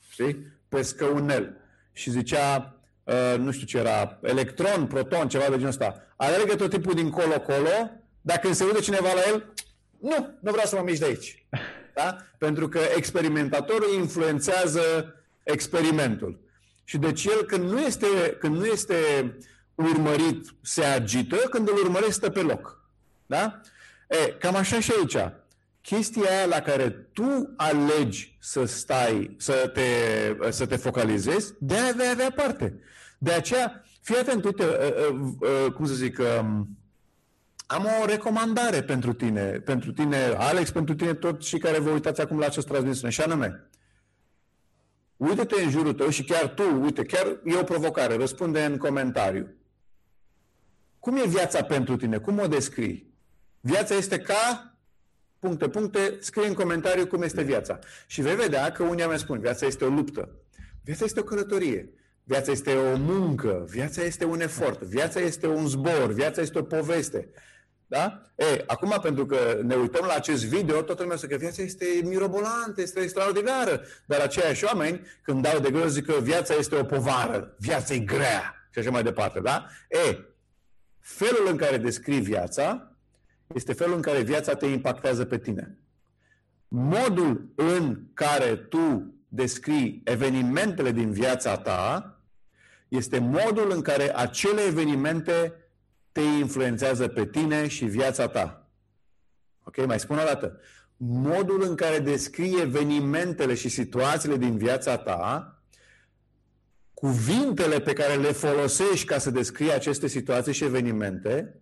Știi? Pe scăunel. Și zicea, uh, nu știu ce era, electron, proton, ceva de genul ăsta. Alergă tot timpul din colo-colo, dacă când se udă cineva la el, nu, nu vreau să mă mișc de aici. [laughs] Da? Pentru că experimentatorul influențează experimentul. Și deci el când nu este, când nu este urmărit se agită, când îl urmărești stă pe loc. Da? E, cam așa și aici. Chestia aia la care tu alegi să stai, să te, să te focalizezi, de aia vei avea parte. De aceea, fii atent, uite, uh, uh, uh, cum să zic, uh, am o recomandare pentru tine, pentru tine, Alex, pentru tine tot și care vă uitați acum la acest transmisiune, și anume, uite-te în jurul tău și chiar tu, uite, chiar e o provocare, răspunde în comentariu. Cum e viața pentru tine? Cum o descrii? Viața este ca puncte, puncte, scrie în comentariu cum este viața. Și vei vedea că unii mi spun, viața este o luptă. Viața este o călătorie. Viața este o muncă, viața este un efort, viața este un zbor, viața este o poveste. Da? E, acum, pentru că ne uităm la acest video, toată lumea zice că viața este mirobolantă, este extraordinară. Dar aceiași oameni, când dau de greu, zic că viața este o povară, viața e grea și așa mai departe. Da? E, felul în care descrii viața este felul în care viața te impactează pe tine. Modul în care tu descrii evenimentele din viața ta este modul în care acele evenimente te influențează pe tine și viața ta. Ok? Mai spun o dată. Modul în care descrii evenimentele și situațiile din viața ta cuvintele pe care le folosești ca să descrii aceste situații și evenimente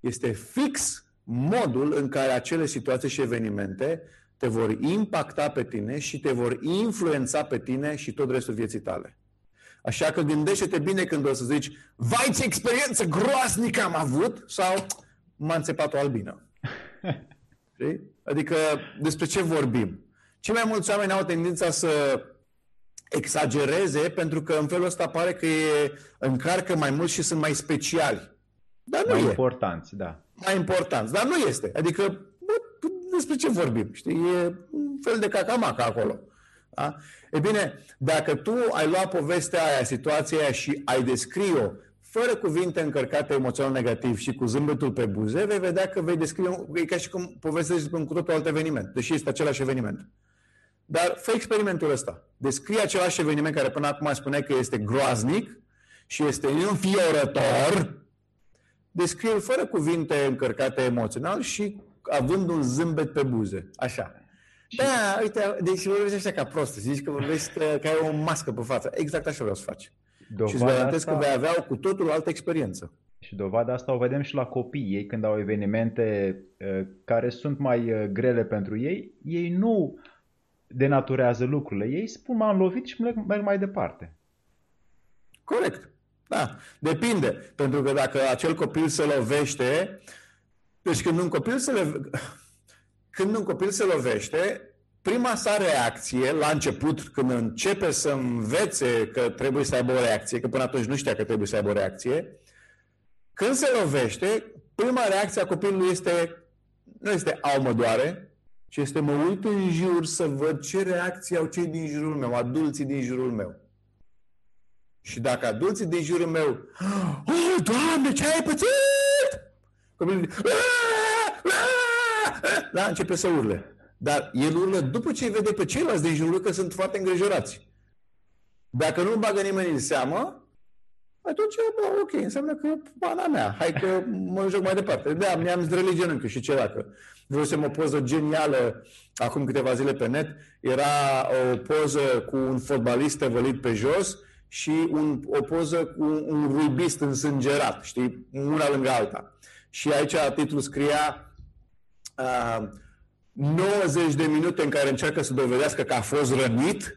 este fix modul în care acele situații și evenimente te vor impacta pe tine și te vor influența pe tine și tot restul vieții tale. Așa că gândește-te bine când o să zici vai ce experiență groasnică am avut sau m-a înțepat o albină. [laughs] Adică despre ce vorbim? Cei mai mulți oameni au tendința să exagereze pentru că în felul ăsta pare că e, încarcă mai mult și sunt mai speciali. Dar nu mai e. importanți, da. Mai importanți, dar nu este. Adică, bă, despre ce vorbim? Știi, e un fel de cacamaca acolo. Da? E bine, dacă tu ai luat povestea aia, situația aia și ai descrie-o fără cuvinte încărcate emoțional negativ și cu zâmbetul pe buze, vei vedea că vei descrie, e ca și cum povestești despre un cu totul alt eveniment, deși este același eveniment. Dar fă experimentul ăsta. Descrie același eveniment care până acum spuneai că este groaznic și este înfiorător, descrie-l fără cuvinte încărcate emoțional și având un zâmbet pe buze. Așa. Da, uite, deci vorbești așa ca prost, zici că vorbești că, că ai o mască pe față. Exact așa vreau să faci. Dovada și îți garantez asta... că vei avea cu totul altă experiență. Și dovada asta o vedem și la copii. Ei când au evenimente uh, care sunt mai uh, grele pentru ei, ei nu denaturează lucrurile. Ei spun m-am lovit și merg mai departe. Corect. Da. Depinde. Pentru că dacă acel copil se lovește, deci când un copil se, le... când un copil se lovește, prima sa reacție, la început, când începe să învețe că trebuie să aibă o reacție, că până atunci nu știa că trebuie să aibă o reacție, când se lovește, prima reacție a copilului este, nu este au mă doare, ci este mă uit în jur să văd ce reacție au cei din jurul meu, adulții din jurul meu. Și dacă adulții din jurul meu, oh, Doamne, ce ai pățit? Copilul, da, începe să urle. Dar el urlă după ce îi vede pe ceilalți din jurul că sunt foarte îngrijorați. Dacă nu bagă nimeni în seamă, atunci, bă, ok, înseamnă că pana mea, hai că mă joc mai departe. Da, mi-am zdrălit genunchiul și ce dacă. Vreau o poză genială acum câteva zile pe net. Era o poză cu un fotbalist tăvălit pe jos și un, o poză cu un ruibist însângerat, știi, una lângă alta. Și aici titlul scria uh, 90 de minute în care încearcă să dovedească că a fost rănit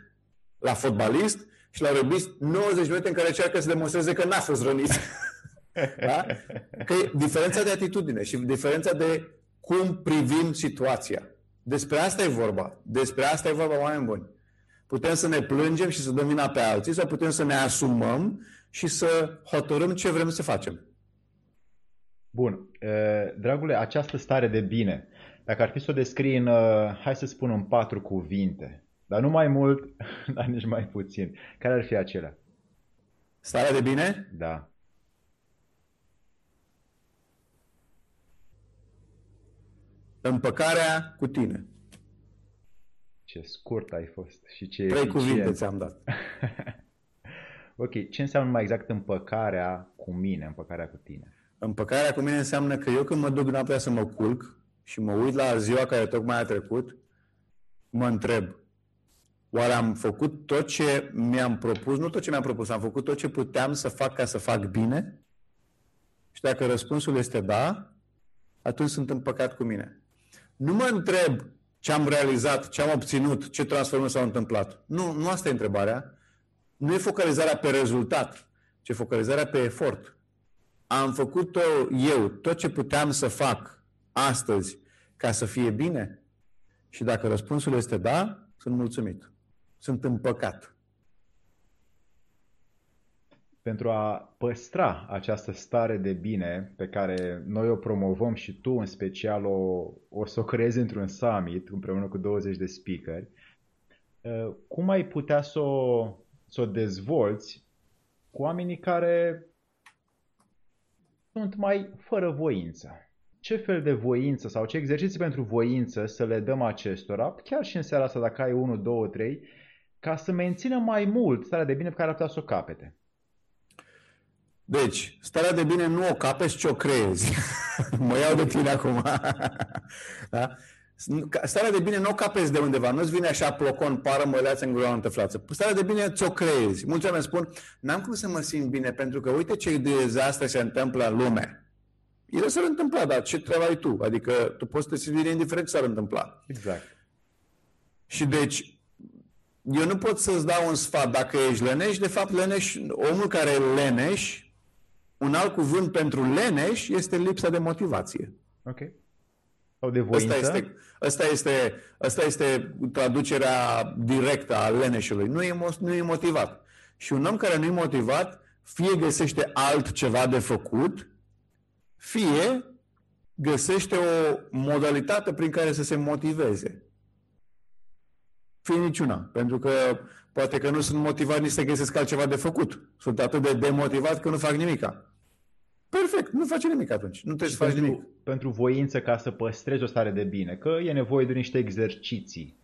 la fotbalist și la rugbyist 90 de minute în care încearcă să demonstreze că n-a fost rănit. [laughs] da? Că e diferența de atitudine și diferența de cum privim situația. Despre asta e vorba. Despre asta e vorba, oameni buni. Putem să ne plângem și să dăm vina pe alții sau putem să ne asumăm și să hotărâm ce vrem să facem. Bun. Dragule, această stare de bine, dacă ar fi să o descrii în, uh, hai să spun, în patru cuvinte, dar nu mai mult, [laughs] dar nici mai puțin, care ar fi acelea? Starea de bine? Da. Împăcarea cu tine. Ce scurt ai fost și ce Trei cuvinte ți-am dat. [laughs] ok, ce înseamnă mai exact împăcarea cu mine, împăcarea cu tine? Împăcarea cu mine înseamnă că eu când mă duc noaptea să mă culc, și mă uit la ziua care tocmai a trecut, mă întreb, oare am făcut tot ce mi-am propus? Nu tot ce mi-am propus, am făcut tot ce puteam să fac ca să fac bine? Și dacă răspunsul este da, atunci sunt împăcat cu mine. Nu mă întreb ce am realizat, ce am obținut, ce transformări s-au întâmplat. Nu, nu asta e întrebarea. Nu e focalizarea pe rezultat, ci focalizarea pe efort. Am făcut eu tot ce puteam să fac astăzi ca să fie bine? Și dacă răspunsul este da, sunt mulțumit. Sunt împăcat. Pentru a păstra această stare de bine pe care noi o promovăm și tu în special o, o să o creezi într-un summit împreună cu 20 de speakeri, uh, cum ai putea să o, să o dezvolți cu oamenii care sunt mai fără voință? ce fel de voință sau ce exerciții pentru voință să le dăm acestora, chiar și în seara asta, dacă ai 1, 2, 3, ca să mențină mai mult starea de bine pe care ar putea să o capete. Deci, starea de bine nu o capeți, ci o creezi. [laughs] mă iau de tine acum. [laughs] da? Starea de bine nu o capezi de undeva, nu-ți vine așa plocon, pară, măleață, în tăflață. Starea de bine ți-o creezi. Mulți oameni spun, n-am cum să mă simt bine, pentru că uite ce dezastre se întâmplă în lume. Ele s-ar întâmpla, dar ce treabă ai tu? Adică tu poți să te simți indiferent ce s-ar întâmpla. Exact. Și deci, eu nu pot să-ți dau un sfat dacă ești leneș. De fapt, leneș, omul care e leneș, un alt cuvânt pentru leneș este lipsa de motivație. Ok. Sau de voință. Asta este, asta este, asta este traducerea directă a leneșului. Nu e, nu e motivat. Și un om care nu e motivat, fie găsește altceva de făcut, fie găsește o modalitate prin care să se motiveze. fie niciuna. Pentru că poate că nu sunt motivat nici să găsesc altceva de făcut. Sunt atât de demotivat că nu fac nimica. Perfect, nu faci nimic atunci. Nu trebuie să faci pentru, nimic. Pentru voință ca să păstrezi o stare de bine, că e nevoie de niște exerciții.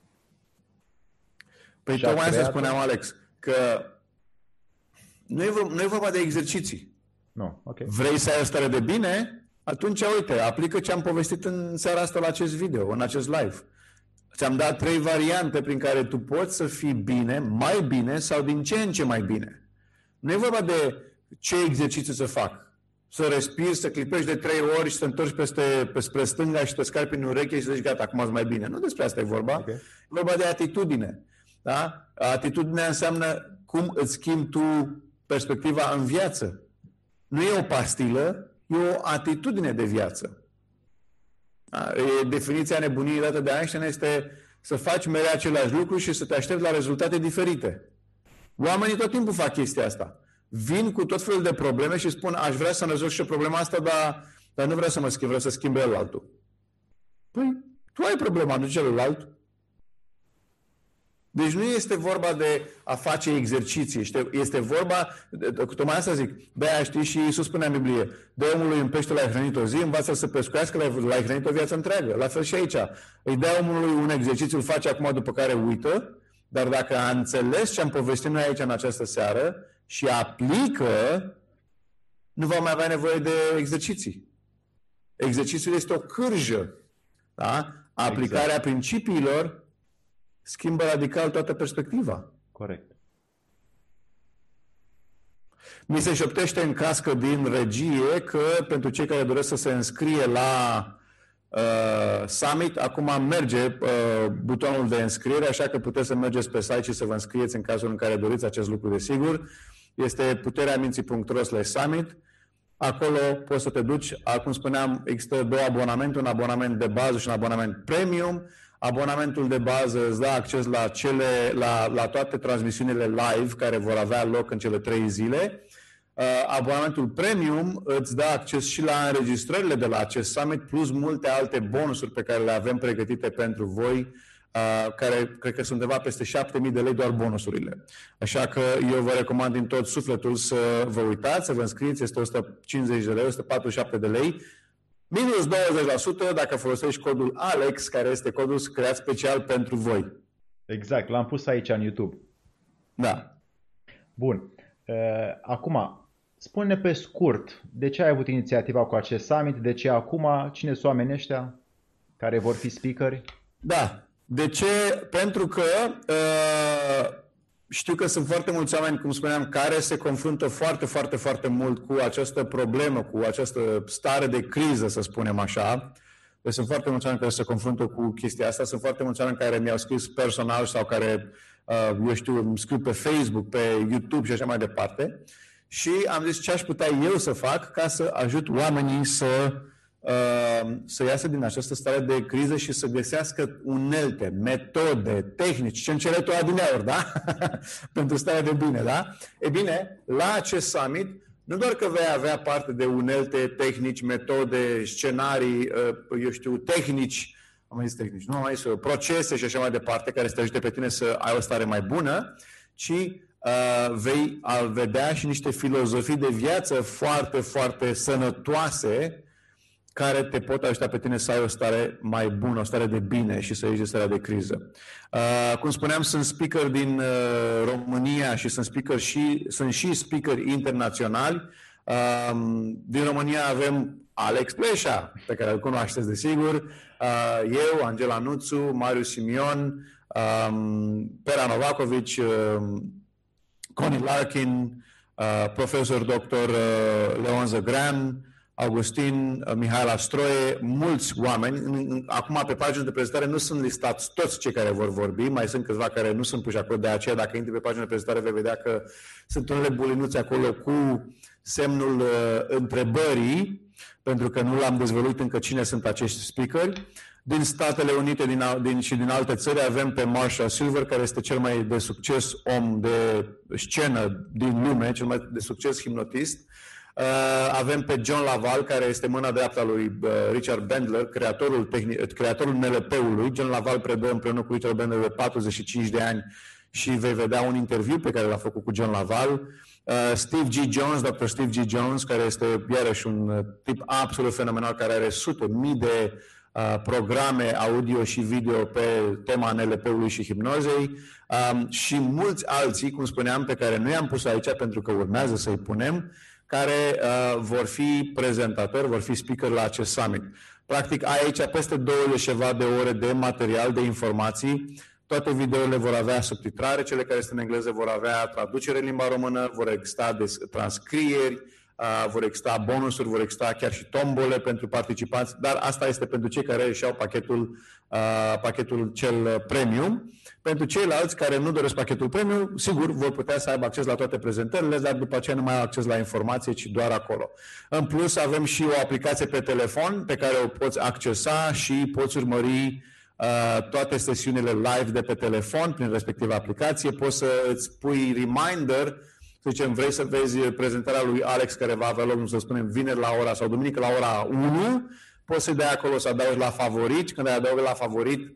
Păi Și a tocmai asta creat- spuneam, Alex, că nu e, vor- nu e vorba de exerciții. Nu, ok. Vrei să ai o stare de bine? Atunci, uite, aplică ce am povestit în seara asta la acest video, în acest live. Ți-am dat trei variante prin care tu poți să fii bine, mai bine sau din ce în ce mai bine. Nu e vorba de ce exercițiu să fac. Să respiri, să clipești de trei ori și să te întorci peste, pe spre stânga și te scarpi în ureche și să zici gata, acum sunt mai bine. Nu despre asta e vorba. Ok. E vorba de atitudine. Da? Atitudinea înseamnă cum îți schimbi tu perspectiva în viață. Nu e o pastilă, e o atitudine de viață. Da? E definiția nebuniei dată de Einstein este să faci mereu același lucru și să te aștepți la rezultate diferite. Oamenii tot timpul fac chestia asta. Vin cu tot felul de probleme și spun aș vrea să rezolv și problema asta, dar, dar nu vreau să mă schimb, vreau să schimb el altul. Păi, tu ai problema, nu celălalt. Deci nu este vorba de a face exerciții, este, este vorba, tocmai asta zic, de-aia știi și Iisus spunea în Biblie, de omului un pește l-ai hrănit o zi, învață să pescuiască, l-ai, l-ai hrănit o viață întreagă. La fel și aici. Îi dea omului un exercițiu, îl face acum după care uită, dar dacă a înțeles ce am povestit noi aici în această seară și aplică, nu va mai avea nevoie de exerciții. Exercițiul este o cârjă. Da? Aplicarea Exact. principiilor schimbă radical toată perspectiva. Corect. Mi se șoptește în cască din regie că pentru cei care doresc să se înscrie la uh, summit, acum merge uh, butonul de înscriere, așa că puteți să mergeți pe site și să vă înscrieți în cazul în care doriți acest lucru, desigur. Este putereaminții.ro slash summit. Acolo poți să te duci, acum spuneam, există două abonamente, un abonament de bază și un abonament premium. Abonamentul de bază îți dă acces la, cele, la, la toate transmisiunile live care vor avea loc în cele trei zile. Uh, abonamentul premium îți dă acces și la înregistrările de la acest summit, plus multe alte bonusuri pe care le avem pregătite pentru voi, uh, care cred că sunt undeva peste 7000 de lei doar bonusurile. Așa că eu vă recomand din tot sufletul să vă uitați, să vă înscrieți, este 150 de lei, 147 de lei, minus 20% dacă folosești codul ALEX, care este codul creat special pentru voi. Exact, l-am pus aici în YouTube. Da. Bun. Uh, Acum, spune pe scurt, de ce ai avut inițiativa cu acest summit? De ce acum? Cine sunt oamenii ăștia care vor fi speakeri? Da. De ce? Pentru că uh, știu că sunt foarte mulți oameni, cum spuneam, care se confruntă foarte, foarte, foarte mult cu această problemă, cu această stare de criză, să spunem așa. Deci sunt foarte mulți oameni care se confruntă cu chestia asta, sunt foarte mulți oameni care mi-au scris personal sau care, uh, eu știu, îmi scriu pe Facebook, pe YouTube și așa mai departe. Și am zis ce aș putea eu să fac ca să ajut oamenii să uh, să iasă din această stare de criză și să găsească unelte, metode, tehnici, ce înțeleg tu adineori, da? [laughs] Pentru starea de bine, da? E bine, la acest summit, nu doar că vei avea parte de unelte, tehnici, metode, scenarii, uh, eu știu, tehnici, am mai zis tehnici, nu am mai zis uh, procese și așa mai departe, care să te ajute pe tine să ai o stare mai bună, ci uh, vei a vedea și niște filozofii de viață foarte, foarte sănătoase care te pot ajuta pe tine să ai o stare mai bună, o stare de bine și să ieși de starea de criză. Uh, cum spuneam, sunt speaker din uh, România și sunt speaker și sunt și speaker internaționali. Uh, din România avem Alex Pleșa, pe care îl cunoașteți desigur, uh, eu, Angela Nuțu, Marius Simion, um, Pera Novakovic, uh, Connie Larkin, uh, profesor dr. Uh, Leon Zăgrean, Augustin, uh, Mihaela Stroie, mulți oameni. În- în- Acum, pe pagina de prezentare nu sunt listați toți cei care vor vorbi, mai sunt câțiva care nu sunt puși acolo, de aceea dacă intri pe pagina de prezentare vei vedea că sunt unele bulinuțe acolo cu semnul uh, întrebării, pentru că nu l-am dezvăluit încă cine sunt acești speakeri. Din Statele Unite din, al- din, și din alte țări avem pe Marshall Silver, care este cel mai de succes om de scenă din lume, cel mai de succes hipnotist. Uh, avem pe John Laval, care este mâna dreapta lui uh, Richard Bandler, creatorul, tehni- creatorul NLP-ului. John Laval predă împreună cu Richard Bandler de 45 de ani și vei vedea un interviu pe care l-a făcut cu John Laval. Uh, Steve G. Jones, Dr. Steve G. Jones, care este iarăși un uh, tip absolut fenomenal, care are sute, mii de uh, programe audio și video pe tema NLP-ului și hipnozei um, și mulți alții, cum spuneam, pe care nu i-am pus aici pentru că urmează să-i punem, care uh, vor fi prezentatori, vor fi speaker la acest summit. Practic, ai aici peste 20 ceva de ore de material, de informații. Toate videourile vor avea subtitrare, cele care sunt în engleză vor avea traducere în limba română, vor exista transcrieri, uh, vor exista bonusuri, vor exista chiar și tombole pentru participanți, dar asta este pentru cei care își iau pachetul, uh, pachetul cel premium. Pentru ceilalți care nu doresc pachetul premium, sigur, vor putea să aibă acces la toate prezentările, dar după aceea nu mai au acces la informație, ci doar acolo. În plus, avem și o aplicație pe telefon pe care o poți accesa și poți urmări uh, toate sesiunile live de pe telefon prin respectiva aplicație. Poți să îți pui reminder să zicem, vrei să vezi prezentarea lui Alex care va avea loc, nu să spunem, vineri la ora sau duminică la ora 1, poți să dai acolo să adaugi la favorit. Când ai adaugi la favorit,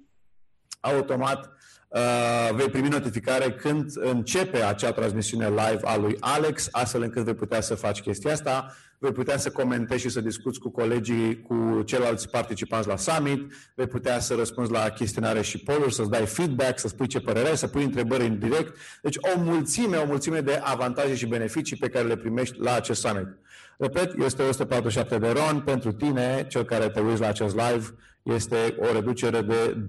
automat Uh, vei primi notificare când începe acea transmisiune live a lui Alex, astfel încât vei putea să faci chestia asta, vei putea să comentezi și să discuți cu colegii, cu ceilalți participanți la summit, vei putea să răspunzi la chestionare și poluri, să-ți dai feedback, să spui ce părere ai, să pui întrebări în direct. Deci o mulțime, o mulțime de avantaje și beneficii pe care le primești la acest summit. Repet, este 147 de ron pentru tine, cel care te uiți la acest live, este o reducere de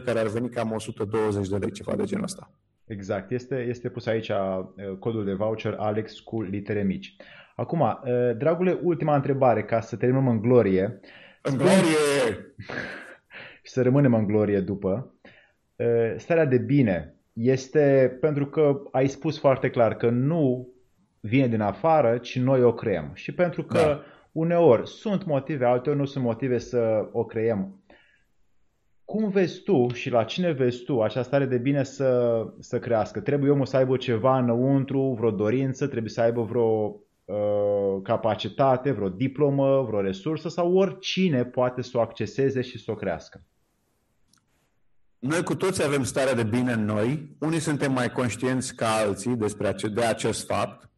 20% care ar veni cam 120 de lei, ceva de genul ăsta. Exact, este, este pus aici uh, codul de voucher Alex cu litere mici. Acum, uh, dragule, ultima întrebare, ca să terminăm în glorie. În glorie! și [laughs] să rămânem în glorie după. Uh, starea de bine este pentru că ai spus foarte clar că nu vine din afară, ci noi o creăm. Și pentru că da. Uneori sunt motive, alteori nu sunt motive să o creăm. Cum vezi tu și la cine vezi tu această stare de bine să, să crească? Trebuie omul să aibă ceva înăuntru, vreo dorință, trebuie să aibă vreo uh, capacitate, vreo diplomă, vreo resursă sau oricine poate să o acceseze și să o crească? Noi cu toți avem starea de bine în noi. Unii suntem mai conștienți ca alții despre ace- de acest fapt.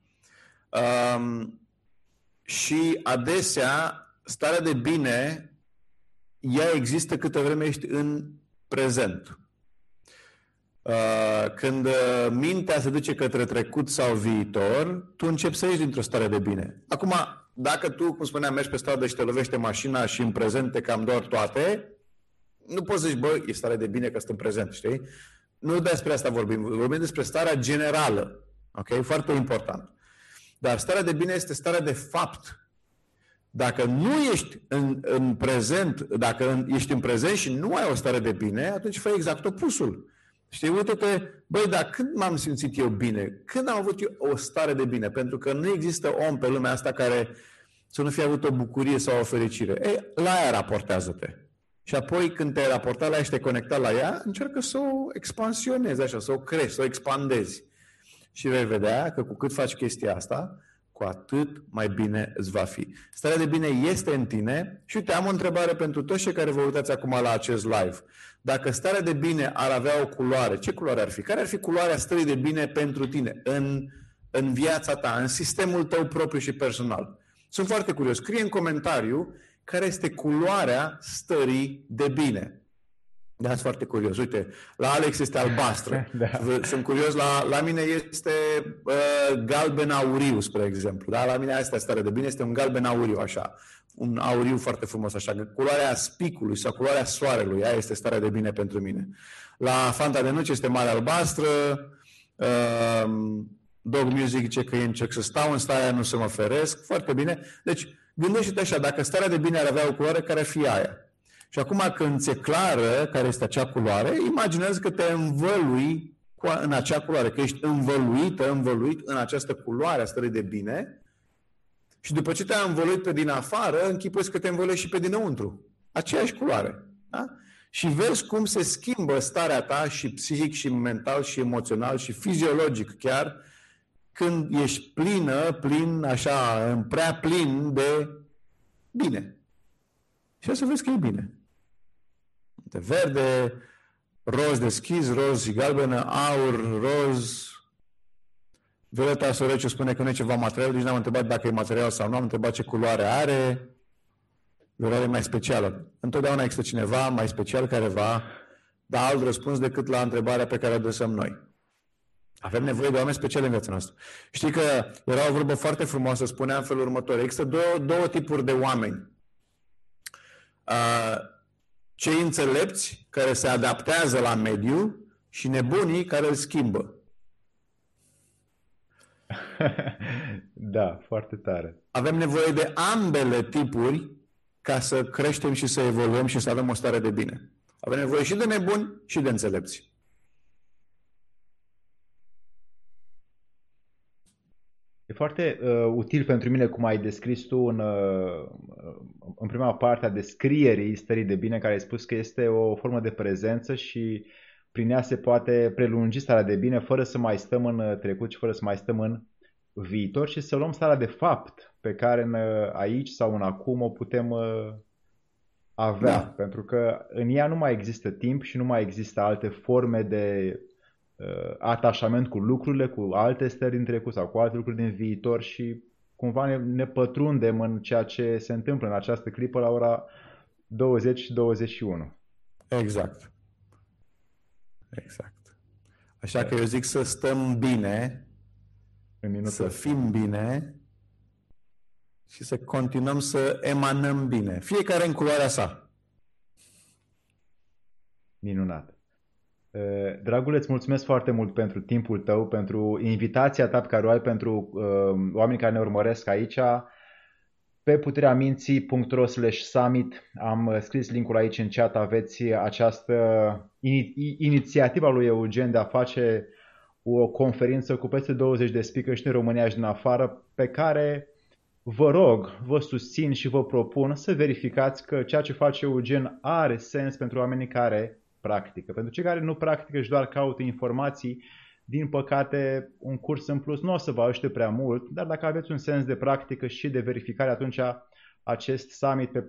Um, și adesea starea de bine ea există câtă vreme ești în prezent. Uh, când uh, mintea se duce către trecut sau viitor, tu începi să ieși dintr-o stare de bine. Acum, dacă tu, cum spuneam, mergi pe stradă și te lovește mașina și în prezent te cam doar toate, nu poți să zici, bă, e stare de bine că sunt în prezent, știi? Nu despre asta vorbim, vorbim despre starea generală. Ok? Foarte important. Dar starea de bine este starea de fapt. Dacă nu ești în, în prezent, dacă în, ești în prezent și nu ai o stare de bine, atunci fă exact opusul. Știi, uite-te, băi, dar când m-am simțit eu bine? Când am avut eu o stare de bine? Pentru că nu există om pe lumea asta care să nu fie avut o bucurie sau o fericire. Ei, la aia raportează-te. Și apoi când te raportat la ea și te conectat la ea, încearcă să o expansionezi așa, să o crești, să o expandezi și vei vedea că cu cât faci chestia asta, cu atât mai bine îți va fi. Starea de bine este în tine și uite, am o întrebare pentru toți cei care vă uitați acum la acest live. Dacă starea de bine ar avea o culoare, ce culoare ar fi? Care ar fi culoarea stării de bine pentru tine în, în viața ta, în sistemul tău propriu și personal? Sunt foarte curios. Scrie în comentariu care este culoarea stării de bine. Da, sunt foarte curios. Uite, la Alex este albastră. [laughs] da. Sunt curios, la, la mine este uh, galben auriu, spre exemplu. Da? La mine asta stare de bine, este un galben auriu, așa. Un auriu foarte frumos, așa. Culoarea spicului sau culoarea soarelui, aia este starea de bine pentru mine. La Fanta de Nuci este mare albastră. Uh, Dog Music zice că e încerc să stau în starea nu să mă feresc. Foarte bine. Deci, gândește-te așa, dacă starea de bine ar avea o culoare, care ar fi aia? Și acum când ți-e clară care este acea culoare, imaginează că te învălui în acea culoare, că ești învăluită, învăluit în această culoare a stării de bine și după ce te-a învăluit pe din afară, închipuiesc că te învăluiești și pe dinăuntru. Aceeași culoare. Da? Și vezi cum se schimbă starea ta și psihic și mental și emoțional și fiziologic chiar când ești plină, plin, așa, prea plin de bine. Și o să vezi că e bine. De verde, roz deschis, roz și galbenă, aur, roz. Violeta Soreciu spune că nu e ceva material, deci n-am întrebat dacă e material sau nu, am întrebat ce culoare are. Violeta mai specială. Întotdeauna există cineva mai special care va da alt răspuns decât la întrebarea pe care o adresăm noi. Avem nevoie de oameni speciali în viața noastră. Știi că era o vorbă foarte frumoasă, spunea în felul următor. Există două, două tipuri de oameni. Uh, cei înțelepți care se adaptează la mediu și nebunii care îl schimbă. [laughs] da, foarte tare. Avem nevoie de ambele tipuri ca să creștem și să evoluăm și să avem o stare de bine. Avem nevoie și de nebuni și de înțelepți. E foarte uh, util pentru mine cum ai descris tu în, uh, în prima parte a descrierii stării de bine, care ai spus că este o formă de prezență și prin ea se poate prelungi starea de bine fără să mai stăm în uh, trecut și fără să mai stăm în viitor și să luăm starea de fapt pe care în, uh, aici sau în acum o putem uh, avea. Da. Pentru că în ea nu mai există timp și nu mai există alte forme de uh, atașament cu lucrurile, cu alte stări din trecut sau cu alte lucruri din viitor și cumva ne, ne pătrundem în ceea ce se întâmplă în această clipă la ora 20-21. Exact. Exact. Așa că eu zic să stăm bine, în să fim bine și să continuăm să emanăm bine. Fiecare în culoarea sa. Minunat. Dragule, îți mulțumesc foarte mult pentru timpul tău, pentru invitația ta pe care o ai pentru uh, oamenii care ne urmăresc aici. Pe puterea minții.ro slash summit am scris linkul aici în chat, aveți această ini- inițiativă lui Eugen de a face o conferință cu peste 20 de speaker și din România și din afară, pe care vă rog, vă susțin și vă propun să verificați că ceea ce face Eugen are sens pentru oamenii care practică. Pentru cei care nu practică și doar caută informații, din păcate, un curs în plus nu o să vă ajute prea mult, dar dacă aveți un sens de practică și de verificare, atunci acest summit pe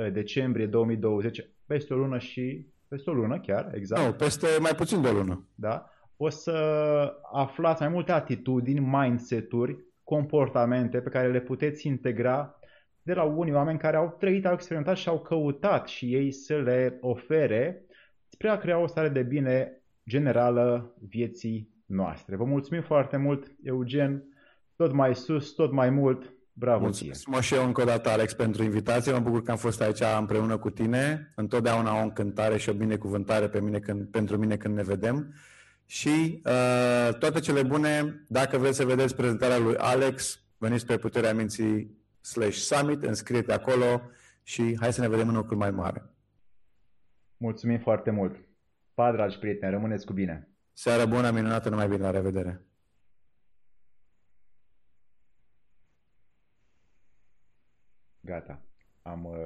4-5-6 decembrie 2020, peste o lună și peste o lună chiar, exact. Nu, peste mai puțin de o lună. Da? O să aflați mai multe atitudini, mindset-uri, comportamente pe care le puteți integra de la unii oameni care au trăit, au experimentat și au căutat și ei să le ofere spre a crea o stare de bine generală vieții noastre. Vă mulțumim foarte mult, Eugen, tot mai sus, tot mai mult. Bravo Mulțumesc ție. și eu încă o dată, Alex, pentru invitație. Mă bucur că am fost aici împreună cu tine. Întotdeauna o încântare și o binecuvântare pe mine când, pentru mine când ne vedem. Și uh, toate cele bune, dacă vreți să vedeți prezentarea lui Alex, veniți pe puterea minții slash summit, înscrie-te acolo și hai să ne vedem în ocul mai mare. Mulțumim foarte mult! Pa, dragi prieteni, rămâneți cu bine! Seară bună, minunată, numai bine, la revedere! Gata, am... Uh...